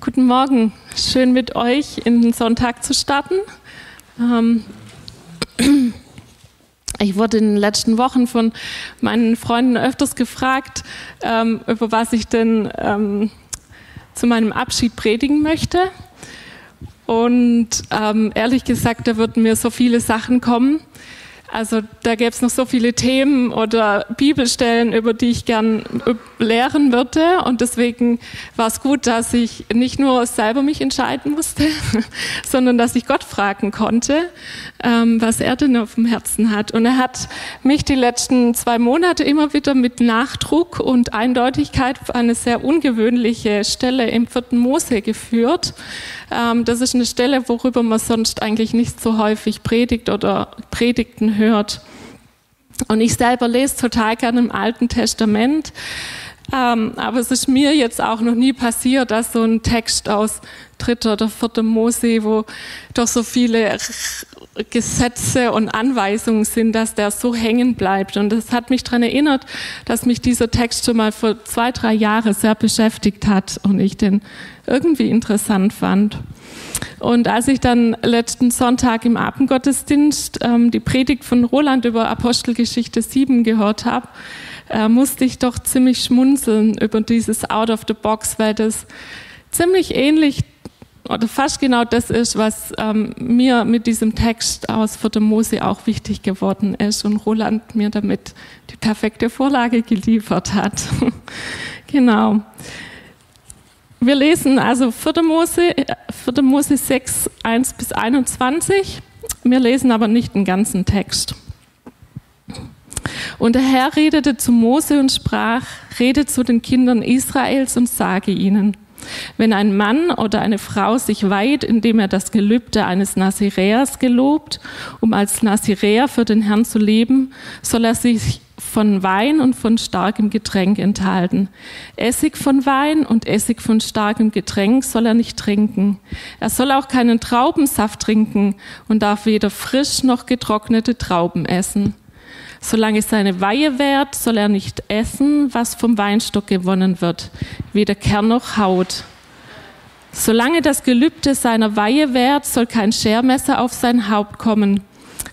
Guten Morgen, schön mit euch in den Sonntag zu starten. Ähm, ich wurde in den letzten Wochen von meinen Freunden öfters gefragt, ähm, über was ich denn ähm, zu meinem Abschied predigen möchte. Und ehrlich gesagt, da würden mir so viele Sachen kommen. Also da gäbe es noch so viele Themen oder Bibelstellen, über die ich gern lehren würde. Und deswegen war es gut, dass ich nicht nur selber mich entscheiden musste, sondern dass ich Gott fragen konnte, ähm, was er denn auf dem Herzen hat. Und er hat mich die letzten zwei Monate immer wieder mit Nachdruck und Eindeutigkeit auf eine sehr ungewöhnliche Stelle im vierten Mose geführt. Ähm, das ist eine Stelle, worüber man sonst eigentlich nicht so häufig predigt oder Predigten hört. Und ich selber lese total gerne im Alten Testament. Ähm, aber es ist mir jetzt auch noch nie passiert, dass so ein Text aus dritter oder vierter Mose, wo doch so viele Gesetze und Anweisungen sind, dass der so hängen bleibt. Und das hat mich daran erinnert, dass mich dieser Text schon mal vor zwei, drei Jahren sehr beschäftigt hat und ich den irgendwie interessant fand. Und als ich dann letzten Sonntag im Abendgottesdienst ähm, die Predigt von Roland über Apostelgeschichte 7 gehört habe, äh, musste ich doch ziemlich schmunzeln über dieses Out of the Box, weil das ziemlich ähnlich oder fast genau das ist, was ähm, mir mit diesem Text aus Vierter Mose auch wichtig geworden ist und Roland mir damit die perfekte Vorlage geliefert hat. genau. Wir lesen also 4. Mose, 4. Mose 6, 1 bis 21. Wir lesen aber nicht den ganzen Text. Und der Herr redete zu Mose und sprach, rede zu den Kindern Israels und sage ihnen, wenn ein Mann oder eine Frau sich weiht, indem er das Gelübde eines Naziräers gelobt, um als Naziräer für den Herrn zu leben, soll er sich von Wein und von starkem Getränk enthalten. Essig von Wein und Essig von starkem Getränk soll er nicht trinken. Er soll auch keinen Traubensaft trinken und darf weder frisch noch getrocknete Trauben essen. Solange seine Weihe währt, soll er nicht essen, was vom Weinstock gewonnen wird, weder Kern noch Haut. Solange das Gelübde seiner Weihe währt, soll kein Schermesser auf sein Haupt kommen.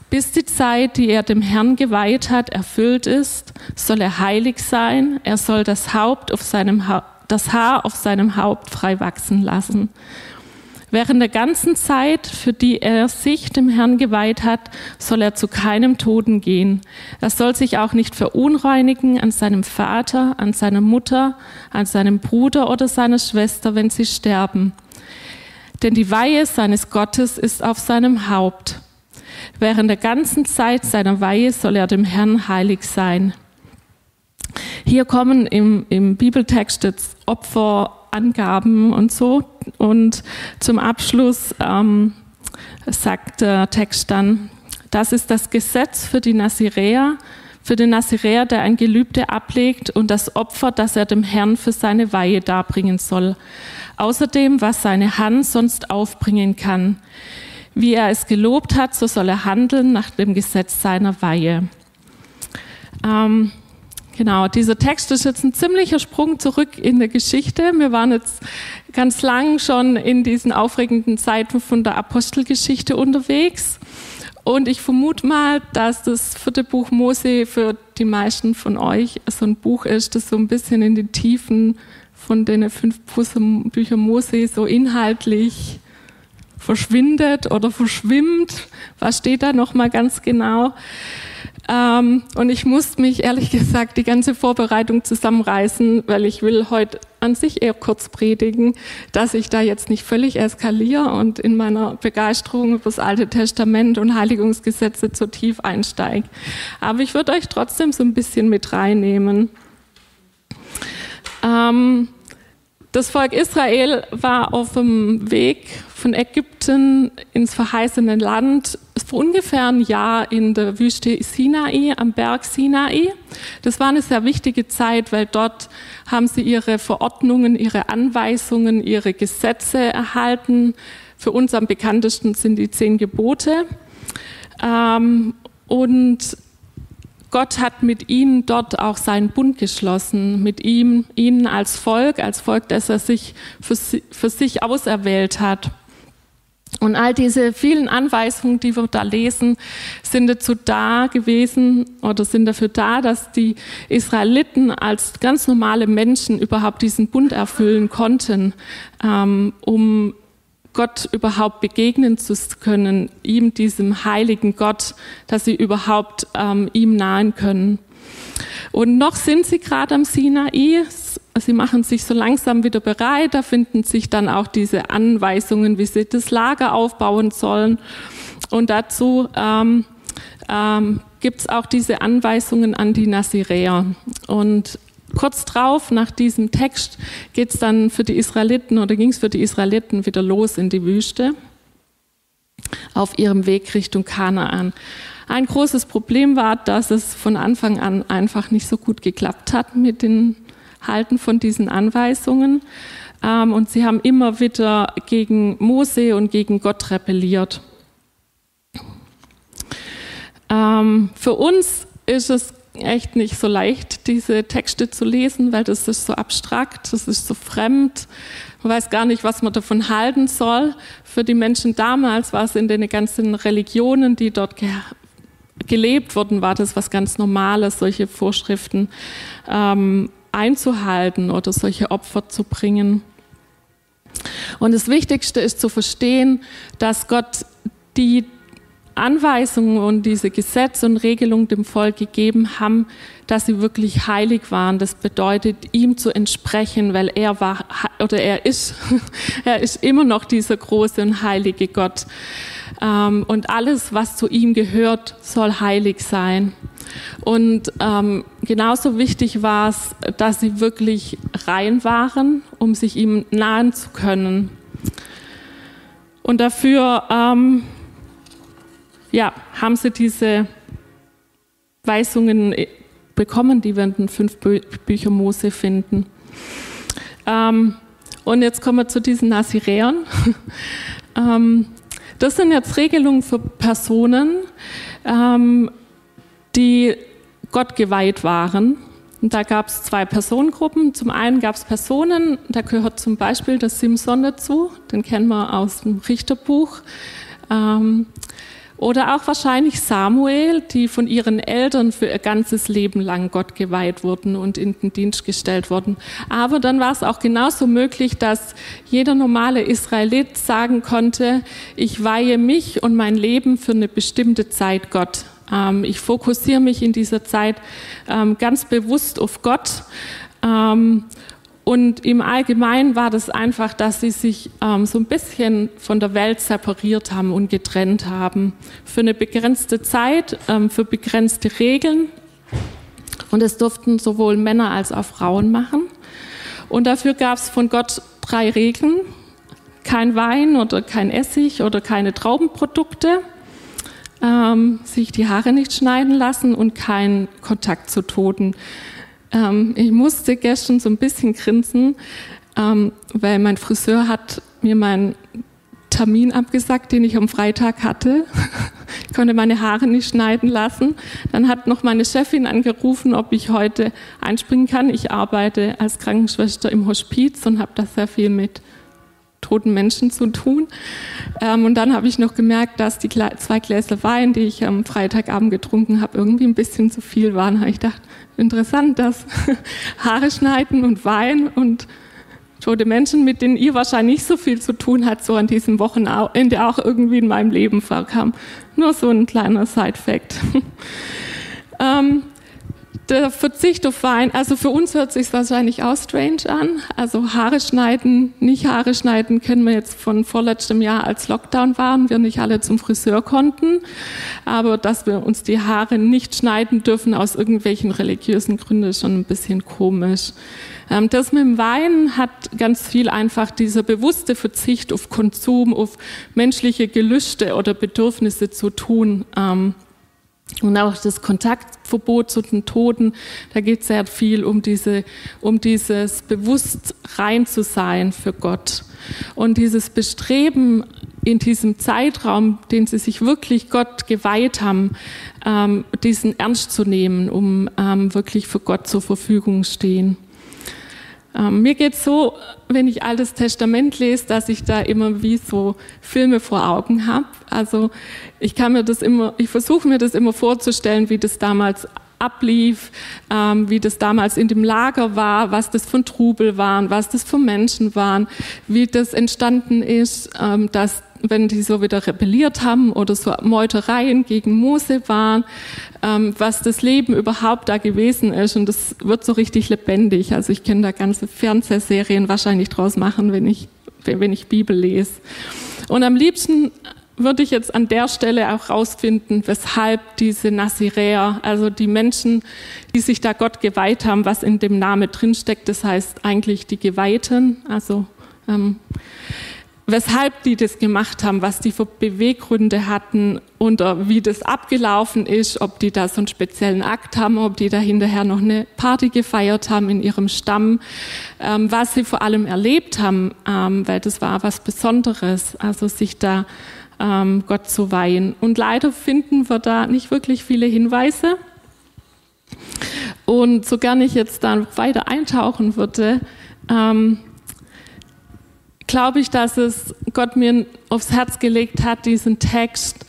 Bis die Zeit, die er dem Herrn geweiht hat, erfüllt ist, soll er heilig sein. Er soll das Haupt auf seinem ha das Haar auf seinem Haupt frei wachsen lassen. Während der ganzen Zeit, für die er sich dem Herrn geweiht hat, soll er zu keinem Toten gehen. Er soll sich auch nicht verunreinigen an seinem Vater, an seiner Mutter, an seinem Bruder oder seiner Schwester, wenn sie sterben. Denn die Weihe seines Gottes ist auf seinem Haupt. Während der ganzen Zeit seiner Weihe soll er dem Herrn heilig sein. Hier kommen im, im Bibeltext jetzt Opfer Angaben und so. Und zum Abschluss ähm, sagt der Text dann, das ist das Gesetz für die Naziräer, für den Naziräer, der ein Gelübde ablegt und das Opfer, das er dem Herrn für seine Weihe darbringen soll. Außerdem, was seine Hand sonst aufbringen kann. Wie er es gelobt hat, so soll er handeln nach dem Gesetz seiner Weihe. Ähm, Genau, dieser Text ist jetzt ein ziemlicher Sprung zurück in der Geschichte. Wir waren jetzt ganz lang schon in diesen aufregenden Zeiten von der Apostelgeschichte unterwegs. Und ich vermute mal, dass das vierte Buch Mose für die meisten von euch so ein Buch ist, das so ein bisschen in die Tiefen von den fünf Büchern Mose so inhaltlich verschwindet oder verschwimmt. Was steht da nochmal ganz genau? Ähm, und ich muss mich ehrlich gesagt die ganze Vorbereitung zusammenreißen, weil ich will heute an sich eher kurz predigen, dass ich da jetzt nicht völlig eskaliere und in meiner Begeisterung über das Alte Testament und Heiligungsgesetze zu tief einsteige. Aber ich würde euch trotzdem so ein bisschen mit reinnehmen. Ähm, das Volk Israel war auf dem Weg von Ägypten ins verheißene Land vor ungefähr ein Jahr in der Wüste Sinai, am Berg Sinai. Das war eine sehr wichtige Zeit, weil dort haben sie ihre Verordnungen, ihre Anweisungen, ihre Gesetze erhalten. Für uns am bekanntesten sind die zehn Gebote. Ähm, und Gott hat mit ihnen dort auch seinen Bund geschlossen, mit ihm, ihnen als Volk, als Volk, das er sich für, für sich auserwählt hat. Und all diese vielen Anweisungen, die wir da lesen, sind dazu da gewesen oder sind dafür da, dass die Israeliten als ganz normale Menschen überhaupt diesen Bund erfüllen konnten, ähm, um Gott überhaupt begegnen zu können, ihm, diesem heiligen Gott, dass sie überhaupt ähm, ihm nahen können. Und noch sind sie gerade am Sinai, Sie machen sich so langsam wieder bereit. Da finden sich dann auch diese Anweisungen, wie sie das Lager aufbauen sollen. Und dazu ähm, ähm, gibt es auch diese Anweisungen an die Naziräer. Und kurz drauf, nach diesem Text, geht es dann für die Israeliten oder ging es für die Israeliten wieder los in die Wüste auf ihrem Weg Richtung Kanaan. Ein großes Problem war, dass es von Anfang an einfach nicht so gut geklappt hat mit den halten von diesen Anweisungen. Ähm, und sie haben immer wieder gegen Mose und gegen Gott rebelliert. Ähm, für uns ist es echt nicht so leicht, diese Texte zu lesen, weil das ist so abstrakt, das ist so fremd. Man weiß gar nicht, was man davon halten soll. Für die Menschen damals war es in den ganzen Religionen, die dort ge gelebt wurden, war das was ganz Normales, solche Vorschriften. Ähm, einzuhalten oder solche Opfer zu bringen. Und das Wichtigste ist zu verstehen, dass Gott die Anweisungen und diese Gesetze und Regelungen dem Volk gegeben haben, dass sie wirklich heilig waren. Das bedeutet, ihm zu entsprechen, weil er war oder er ist, er ist immer noch dieser große und heilige Gott. Ähm, und alles, was zu ihm gehört, soll heilig sein. Und ähm, genauso wichtig war es, dass sie wirklich rein waren, um sich ihm nahen zu können. Und dafür ähm, ja, haben sie diese Weisungen äh, bekommen, die wir in den fünf Bü Büchern Mose finden. Ähm, und jetzt kommen wir zu diesen Naziräern. ähm, das sind jetzt Regelungen für Personen, ähm, die Gott geweiht waren. Und da gab es zwei Personengruppen. Zum einen gab es Personen, da gehört zum Beispiel der Simson dazu, den kennen wir aus dem Richterbuch. Ähm, oder auch wahrscheinlich Samuel, die von ihren Eltern für ihr ganzes Leben lang Gott geweiht wurden und in den Dienst gestellt wurden. Aber dann war es auch genauso möglich, dass jeder normale Israelit sagen konnte, ich weihe mich und mein Leben für eine bestimmte Zeit Gott. Ähm, ich fokussiere mich in dieser Zeit ähm, ganz bewusst auf Gott. Und im Allgemeinen war das einfach, dass sie sich ähm, so ein bisschen von der Welt separiert haben und getrennt haben. Für eine begrenzte Zeit, ähm, für begrenzte Regeln. Und es durften sowohl Männer als auch Frauen machen. Und dafür gab es von Gott drei Regeln. Kein Wein oder kein Essig oder keine Traubenprodukte ähm, sich die Haare nicht schneiden lassen und keinen Kontakt zu Toten. Ähm, ich musste gestern so ein bisschen grinsen, ähm, weil mein Friseur hat mir meinen Termin abgesagt, den ich am Freitag hatte. Ich konnte meine Haare nicht schneiden lassen. Dann hat noch meine Chefin angerufen, ob ich heute einspringen kann. Ich arbeite als Krankenschwester im Hospiz und habe da sehr viel mit toten Menschen zu tun. Ähm, und dann habe ich noch gemerkt, dass die zwei Gläser Wein, die ich am Freitagabend getrunken habe, irgendwie ein bisschen zu viel waren. Habe ich gedacht, interessant, dass Haare schneiden und Wein und tote Menschen, mit denen ihr wahrscheinlich nicht so viel zu tun habt, so an diesem Wochenende auch irgendwie in meinem Leben vorkam. Nur so ein kleiner Side-Fact. ähm, der Verzicht auf Wein, also für uns hört sich wahrscheinlich auch strange an. Also Haare schneiden, nicht Haare schneiden, kennen wir jetzt von vorletztem Jahr, als Lockdown waren, wir nicht alle zum Friseur konnten. Aber dass wir uns die Haare nicht schneiden dürfen aus irgendwelchen religiösen Gründen, ist schon ein bisschen komisch. Ähm, das mit dem Wein hat ganz viel einfach dieser bewusste Verzicht auf Konsum, auf menschliche Gelüste oder Bedürfnisse zu tun. Und auch das Kontaktverbot zu den Toten, da geht es sehr viel um, diese, um dieses bewusst rein zu sein für Gott. Und dieses Bestreben, in diesem Zeitraum, den sie sich wirklich Gott geweiht haben, ähm, diesen ernst zu nehmen, um ähm, wirklich für Gott zur Verfügung stehen. Ähm, mir geht so, wenn ich Altes Testament lese, dass ich da immer wie so Filme vor Augen habe. Also ich kann mir das immer, ich versuche mir das immer vorzustellen, wie das damals ablief, ähm, wie das damals in dem Lager war, was das von Trubel waren, was das für Menschen waren, wie das entstanden ist, ähm, dass wenn die so wieder rebelliert haben oder so Meutereien gegen Mose waren, ähm, was das Leben überhaupt da gewesen ist. Und das wird so richtig lebendig. Also ich kann da ganze Fernsehserien wahrscheinlich draus machen, wenn ich, wenn ich Bibel lese. Und am liebsten würde ich jetzt an der Stelle auch rausfinden, weshalb diese Naziräer, also die Menschen, die sich da Gott geweiht haben, was in dem Namen drinsteckt, das heißt eigentlich die Geweihten, also ähm, weshalb die das gemacht haben, was die für Beweggründe hatten und wie das abgelaufen ist, ob die da so einen speziellen Akt haben, ob die da hinterher noch eine Party gefeiert haben in ihrem Stamm, ähm, was sie vor allem erlebt haben, ähm, weil das war was Besonderes, also sich da ähm, Gott zu weihen. Und leider finden wir da nicht wirklich viele Hinweise. Und so gerne ich jetzt da weiter eintauchen würde, ähm, glaube ich, dass es Gott mir aufs Herz gelegt hat, diesen Text,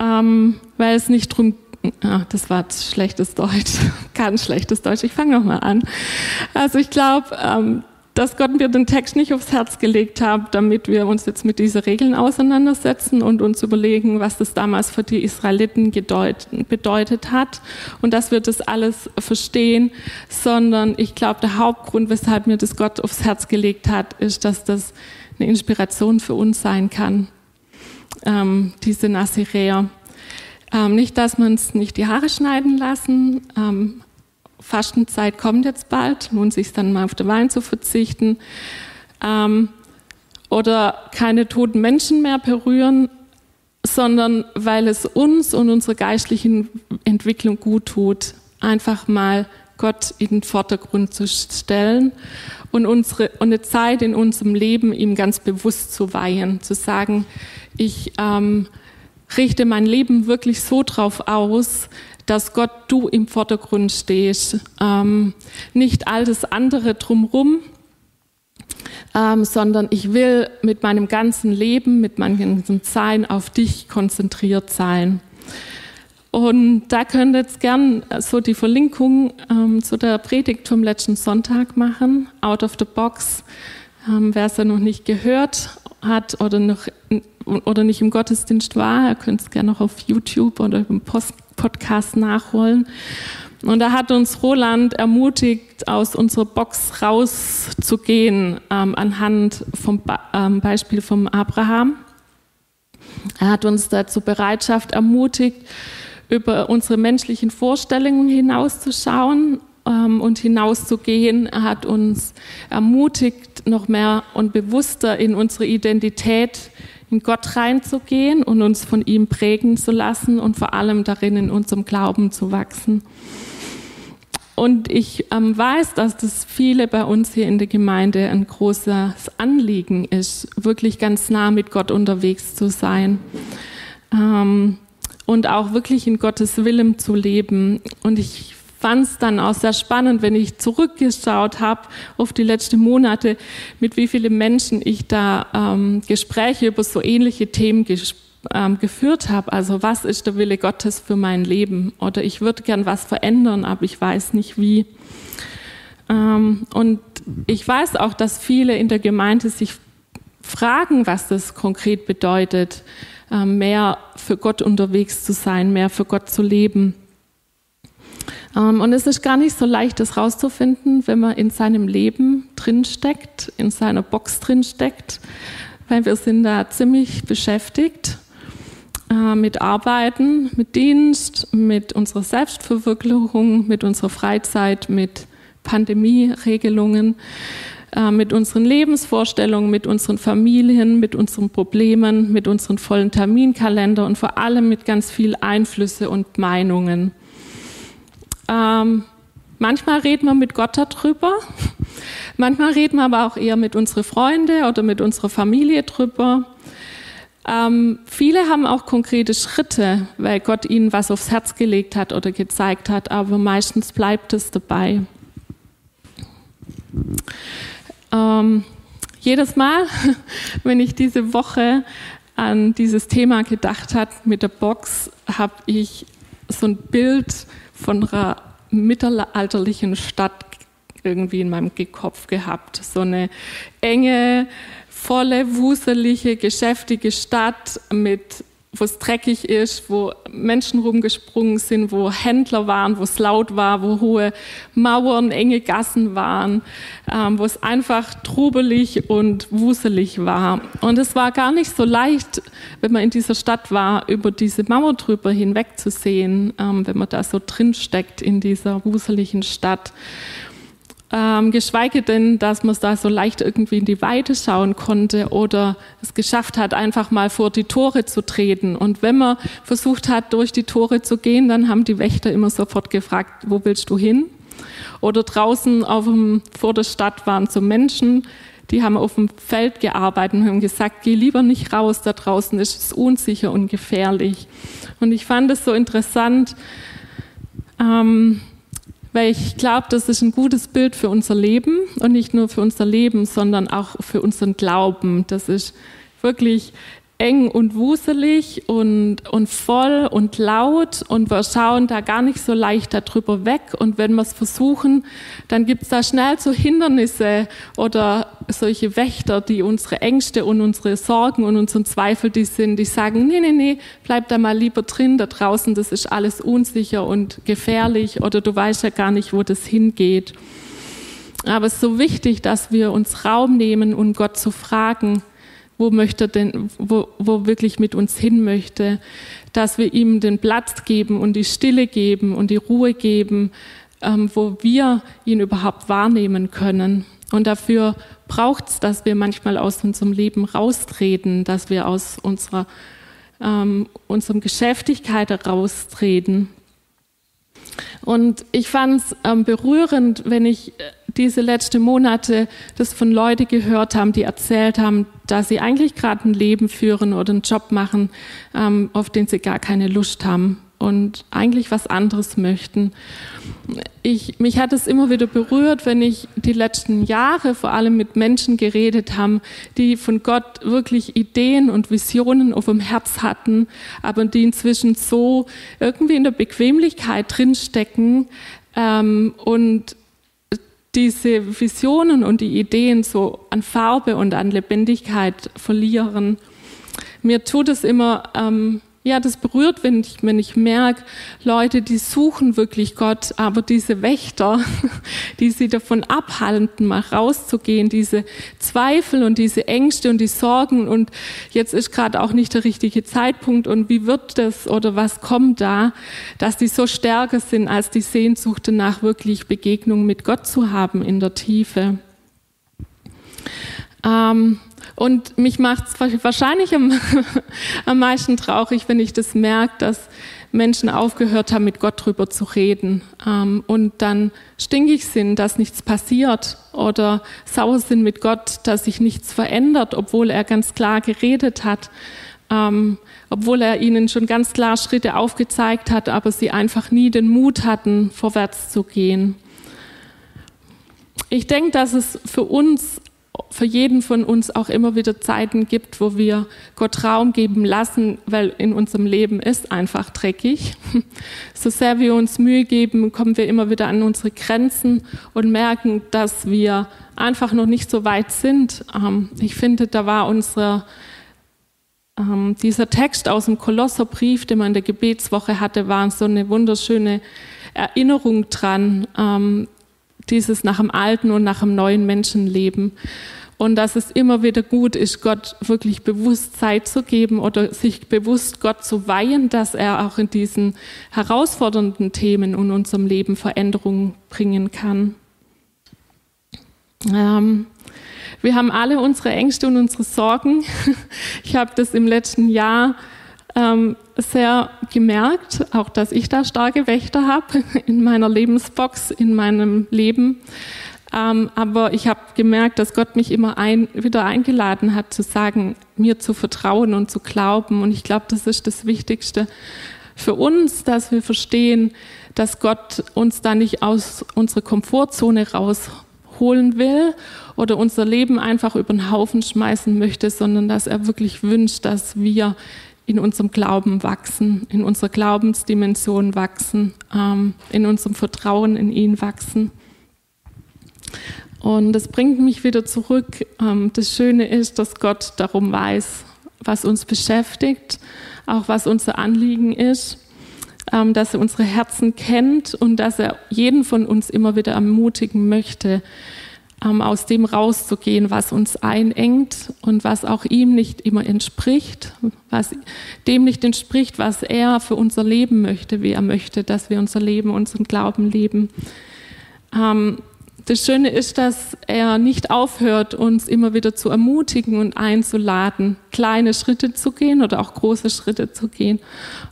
ähm, weil es nicht drum Ah, das war schlechtes Deutsch, ganz schlechtes Deutsch. Ich fange nochmal an. Also ich glaube, ähm, dass Gott mir den Text nicht aufs Herz gelegt hat, damit wir uns jetzt mit diesen Regeln auseinandersetzen und uns überlegen, was das damals für die Israeliten bedeutet hat und dass wir das alles verstehen, sondern ich glaube, der Hauptgrund, weshalb mir das Gott aufs Herz gelegt hat, ist, dass das eine Inspiration für uns sein kann, ähm, diese Naziräer. Ähm, nicht, dass man es nicht die Haare schneiden lassen, ähm, Fastenzeit kommt jetzt bald, lohnt sich dann mal auf den Wein zu verzichten. Ähm, oder keine toten Menschen mehr berühren, sondern weil es uns und unserer geistlichen Entwicklung gut tut, einfach mal Gott in den Vordergrund zu stellen und, unsere, und eine Zeit in unserem Leben ihm ganz bewusst zu weihen, zu sagen, ich ähm, richte mein Leben wirklich so drauf aus, dass Gott du im Vordergrund stehst, ähm, nicht all das andere drumrum, ähm, sondern ich will mit meinem ganzen Leben, mit meinem ganzen Sein auf dich konzentriert sein. Und da könnt ihr jetzt gern so die Verlinkung ähm, zu der Predigt vom letzten Sonntag machen, out of the box. Ähm, Wer es ja noch nicht gehört hat oder noch oder nicht im Gottesdienst war, ihr könnt es gerne noch auf YouTube oder im Post Podcast nachholen. Und da hat uns Roland ermutigt, aus unserer Box rauszugehen, ähm, anhand vom ba ähm, Beispiel vom Abraham. Er hat uns dazu Bereitschaft ermutigt, über unsere menschlichen Vorstellungen hinauszuschauen ähm, und hinauszugehen. Er hat uns ermutigt, noch mehr und bewusster in unsere Identität in Gott reinzugehen und uns von ihm prägen zu lassen und vor allem darin in unserem Glauben zu wachsen. Und ich ähm, weiß, dass das viele bei uns hier in der Gemeinde ein großes Anliegen ist, wirklich ganz nah mit Gott unterwegs zu sein. Ähm, und auch wirklich in Gottes Willen zu leben. Und ich fand es dann auch sehr spannend, wenn ich zurückgeschaut habe auf die letzten Monate, mit wie vielen Menschen ich da ähm, Gespräche über so ähnliche Themen ähm, geführt habe. Also was ist der Wille Gottes für mein Leben? Oder ich würde gern was verändern, aber ich weiß nicht wie. Ähm, und ich weiß auch, dass viele in der Gemeinde sich fragen, was das konkret bedeutet, äh, mehr für Gott unterwegs zu sein, mehr für Gott zu leben. Ähm, und es ist gar nicht so leicht, das rauszufinden, wenn man in seinem Leben drinsteckt, in seiner Box drinsteckt, weil wir sind da ziemlich beschäftigt äh, mit Arbeiten, mit Dienst, mit unserer Selbstverwirklichung, mit unserer Freizeit, mit Pandemieregelungen, äh, mit unseren Lebensvorstellungen, mit unseren Familien, mit unseren Problemen, mit unseren vollen Terminkalender und vor allem mit ganz viel Einflüsse und Meinungen. Ähm, manchmal reden wir mit Gott darüber, manchmal reden wir aber auch eher mit unseren Freunden oder mit unserer Familie drüber. Ähm, viele haben auch konkrete Schritte, weil Gott ihnen was aufs Herz gelegt hat oder gezeigt hat, aber meistens bleibt es dabei. Ähm, jedes Mal, wenn ich diese Woche an dieses Thema gedacht habe mit der Box, habe ich so ein Bild von einer mittelalterlichen Stadt irgendwie in meinem Kopf gehabt. So eine enge, volle, wuselige, geschäftige Stadt mit wo es dreckig ist, wo Menschen rumgesprungen sind, wo Händler waren, wo es laut war, wo hohe Mauern, enge Gassen waren, ähm, wo es einfach trubelig und wuselig war. Und es war gar nicht so leicht, wenn man in dieser Stadt war, über diese Mauer drüber hinwegzusehen, ähm, wenn man da so drin steckt in dieser wuseligen Stadt. Ähm, geschweige denn, dass man da so leicht irgendwie in die Weite schauen konnte oder es geschafft hat, einfach mal vor die Tore zu treten. Und wenn man versucht hat, durch die Tore zu gehen, dann haben die Wächter immer sofort gefragt, wo willst du hin? Oder draußen auf dem, vor der Stadt waren so Menschen, die haben auf dem Feld gearbeitet und haben gesagt, geh lieber nicht raus, da draußen ist es unsicher und gefährlich. Und ich fand es so interessant, ähm, weil ich glaube, das ist ein gutes Bild für unser Leben und nicht nur für unser Leben, sondern auch für unseren Glauben. Das ist wirklich eng und wuselig und, und voll und laut und wir schauen da gar nicht so leicht darüber weg und wenn wir es versuchen, dann gibt es da schnell so Hindernisse oder solche Wächter, die unsere Ängste und unsere Sorgen und unseren Zweifel, die sind, die sagen, nee, nee, nee, bleib da mal lieber drin, da draußen, das ist alles unsicher und gefährlich oder du weißt ja gar nicht, wo das hingeht. Aber es ist so wichtig, dass wir uns Raum nehmen, um Gott zu fragen, wo möchte denn, wo, wo wirklich mit uns hin möchte, dass wir ihm den Platz geben und die Stille geben und die Ruhe geben, ähm, wo wir ihn überhaupt wahrnehmen können. Und dafür braucht es, dass wir manchmal aus unserem Leben raustreten, dass wir aus unserer ähm, unserem Geschäftigkeit heraustreten. Und ich fand es ähm, berührend, wenn ich äh, diese letzten Monate das von Leuten gehört haben, die erzählt haben, dass sie eigentlich gerade ein Leben führen oder einen Job machen, ähm, auf den sie gar keine Lust haben und eigentlich was anderes möchten. Ich, mich hat es immer wieder berührt, wenn ich die letzten Jahre vor allem mit Menschen geredet habe, die von Gott wirklich Ideen und Visionen auf dem Herz hatten, aber die inzwischen so irgendwie in der Bequemlichkeit drinstecken ähm, und diese Visionen und die Ideen so an Farbe und an Lebendigkeit verlieren. Mir tut es immer ähm, ja, das berührt, wenn ich, wenn ich merke, Leute, die suchen wirklich Gott, aber diese Wächter, die sie davon abhalten, mal rauszugehen, diese Zweifel und diese Ängste und die Sorgen und jetzt ist gerade auch nicht der richtige Zeitpunkt und wie wird das oder was kommt da, dass die so stärker sind als die Sehnsucht danach, wirklich Begegnung mit Gott zu haben in der Tiefe. Ähm, und mich macht es wahrscheinlich am, am meisten traurig, wenn ich das merke, dass Menschen aufgehört haben, mit Gott drüber zu reden ähm, und dann stinkig sind, dass nichts passiert oder sauer sind mit Gott, dass sich nichts verändert, obwohl er ganz klar geredet hat, ähm, obwohl er ihnen schon ganz klar Schritte aufgezeigt hat, aber sie einfach nie den Mut hatten, vorwärts zu gehen. Ich denke, dass es für uns für jeden von uns auch immer wieder Zeiten gibt, wo wir Gott Raum geben lassen, weil in unserem Leben ist einfach dreckig. So sehr wir uns Mühe geben, kommen wir immer wieder an unsere Grenzen und merken, dass wir einfach noch nicht so weit sind. Ähm, ich finde, da war unser ähm, dieser Text aus dem Kolosserbrief, den man in der Gebetswoche hatte, war so eine wunderschöne Erinnerung dran, ähm, dieses nach dem alten und nach dem neuen Menschenleben. Und dass es immer wieder gut ist, Gott wirklich bewusst Zeit zu geben oder sich bewusst Gott zu weihen, dass er auch in diesen herausfordernden Themen in unserem Leben Veränderungen bringen kann. Ähm, wir haben alle unsere Ängste und unsere Sorgen. Ich habe das im letzten Jahr ähm, sehr gemerkt, auch dass ich da starke Wächter habe in meiner Lebensbox, in meinem Leben. Ähm, aber ich habe gemerkt, dass Gott mich immer ein, wieder eingeladen hat zu sagen, mir zu vertrauen und zu glauben. Und ich glaube, das ist das Wichtigste für uns, dass wir verstehen, dass Gott uns da nicht aus unserer Komfortzone rausholen will oder unser Leben einfach über den Haufen schmeißen möchte, sondern dass er wirklich wünscht, dass wir in unserem Glauben wachsen, in unserer Glaubensdimension wachsen, ähm, in unserem Vertrauen in ihn wachsen. Und das bringt mich wieder zurück. Ähm, das Schöne ist, dass Gott darum weiß, was uns beschäftigt, auch was unser Anliegen ist, ähm, dass er unsere Herzen kennt und dass er jeden von uns immer wieder ermutigen möchte, ähm, aus dem rauszugehen, was uns einengt und was auch ihm nicht immer entspricht, was dem nicht entspricht, was er für unser Leben möchte, wie er möchte, dass wir unser Leben, unseren Glauben leben. Ähm, das Schöne ist, dass er nicht aufhört, uns immer wieder zu ermutigen und einzuladen, kleine Schritte zu gehen oder auch große Schritte zu gehen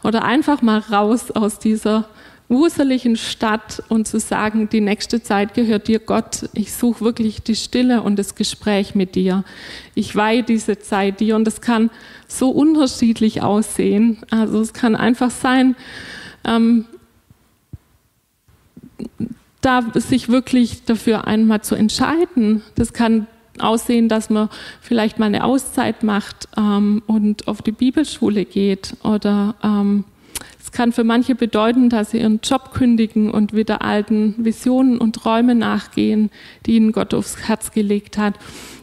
oder einfach mal raus aus dieser wuseligen Stadt und zu sagen, die nächste Zeit gehört dir Gott. Ich suche wirklich die Stille und das Gespräch mit dir. Ich weihe diese Zeit dir und es kann so unterschiedlich aussehen. Also es kann einfach sein, ähm, da sich wirklich dafür einmal zu entscheiden. Das kann aussehen, dass man vielleicht mal eine Auszeit macht ähm, und auf die Bibelschule geht oder ähm, kann für manche bedeuten, dass sie ihren Job kündigen und wieder alten Visionen und Träumen nachgehen, die ihnen Gott aufs Herz gelegt hat.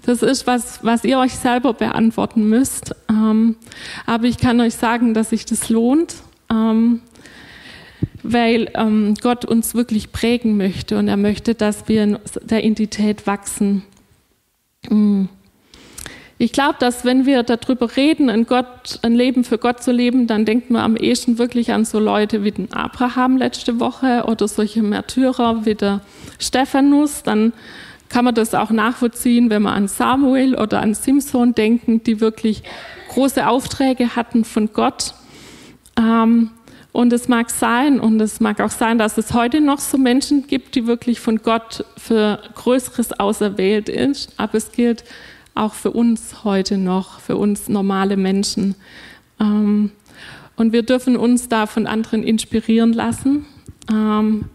Das ist was, was ihr euch selber beantworten müsst. Ähm, aber ich kann euch sagen, dass sich das lohnt, ähm, weil ähm, Gott uns wirklich prägen möchte und er möchte, dass wir in der Identität wachsen. Mhm. Ich glaube, dass wenn wir darüber reden, ein, Gott, ein Leben für Gott zu leben, dann denkt man am ehesten wirklich an so Leute wie den Abraham letzte Woche oder solche Märtyrer wie der Stephanus. Dann kann man das auch nachvollziehen, wenn man an Samuel oder an Simson denken, die wirklich große Aufträge hatten von Gott. Ähm, und es mag sein, und es mag auch sein, dass es heute noch so Menschen gibt, die wirklich von Gott für Größeres auserwählt ist. Aber es gilt, auch für uns heute noch, für uns normale Menschen. Ähm, und wir dürfen uns da von anderen inspirieren lassen. Ähm,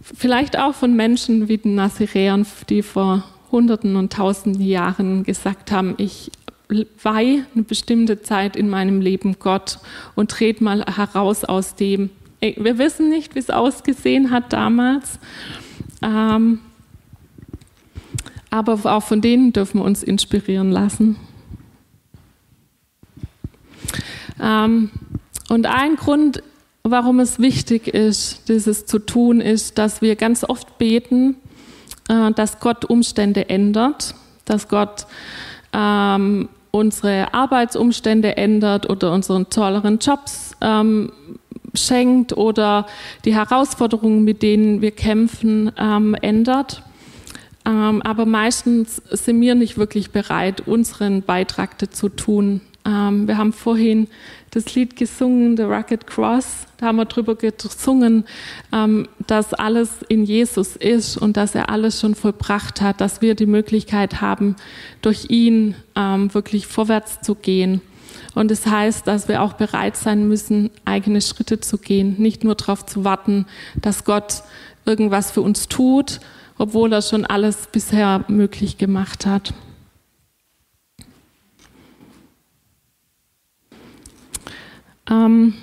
vielleicht auch von Menschen wie den Naziräern, die vor Hunderten und Tausenden Jahren gesagt haben, ich weihe eine bestimmte Zeit in meinem Leben Gott und trete mal heraus aus dem. Wir wissen nicht, wie es ausgesehen hat damals. Ähm, aber auch von denen dürfen wir uns inspirieren lassen. Ähm, und ein Grund, warum es wichtig ist, dieses zu tun, ist, dass wir ganz oft beten, äh, dass Gott Umstände ändert, dass Gott ähm, unsere Arbeitsumstände ändert oder unseren tolleren Jobs ähm, schenkt oder die Herausforderungen, mit denen wir kämpfen, ähm, ändert. Ähm, aber meistens sind wir nicht wirklich bereit, unseren Beitrag dazu tun. Ähm, wir haben vorhin das Lied gesungen, The Rugged Cross. Da haben wir drüber gesungen, ähm, dass alles in Jesus ist und dass er alles schon vollbracht hat, dass wir die Möglichkeit haben, durch ihn ähm, wirklich vorwärts zu gehen. Und das heißt, dass wir auch bereit sein müssen, eigene Schritte zu gehen, nicht nur darauf zu warten, dass Gott irgendwas für uns tut, obwohl er schon alles bisher möglich gemacht hat. Ähm,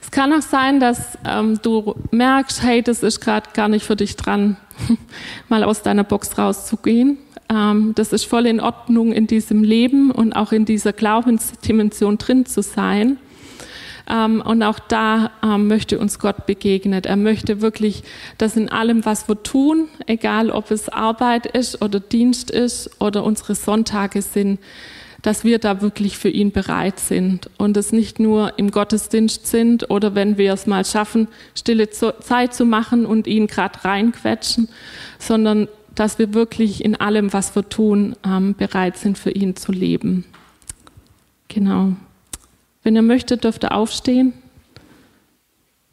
es kann auch sein, dass ähm, du merkst, hey, das ist gerade gar nicht für dich dran, mal aus deiner Box rauszugehen. Ähm, das ist voll in Ordnung in diesem Leben und auch in dieser Glaubensdimension drin zu sein. Ähm, und auch da ähm, möchte uns Gott begegnen. Er möchte wirklich, dass in allem, was wir tun, egal ob es Arbeit ist oder Dienst ist oder unsere Sonntage sind, dass wir da wirklich für ihn bereit sind und es nicht nur im Gottesdienst sind oder wenn wir es mal schaffen, stille Zeit zu machen und ihn gerade reinquetschen, sondern dass wir wirklich in allem, was wir tun, ähm, bereit sind, für ihn zu leben. Genau. Wenn ihr möchtet, dürft ihr aufstehen.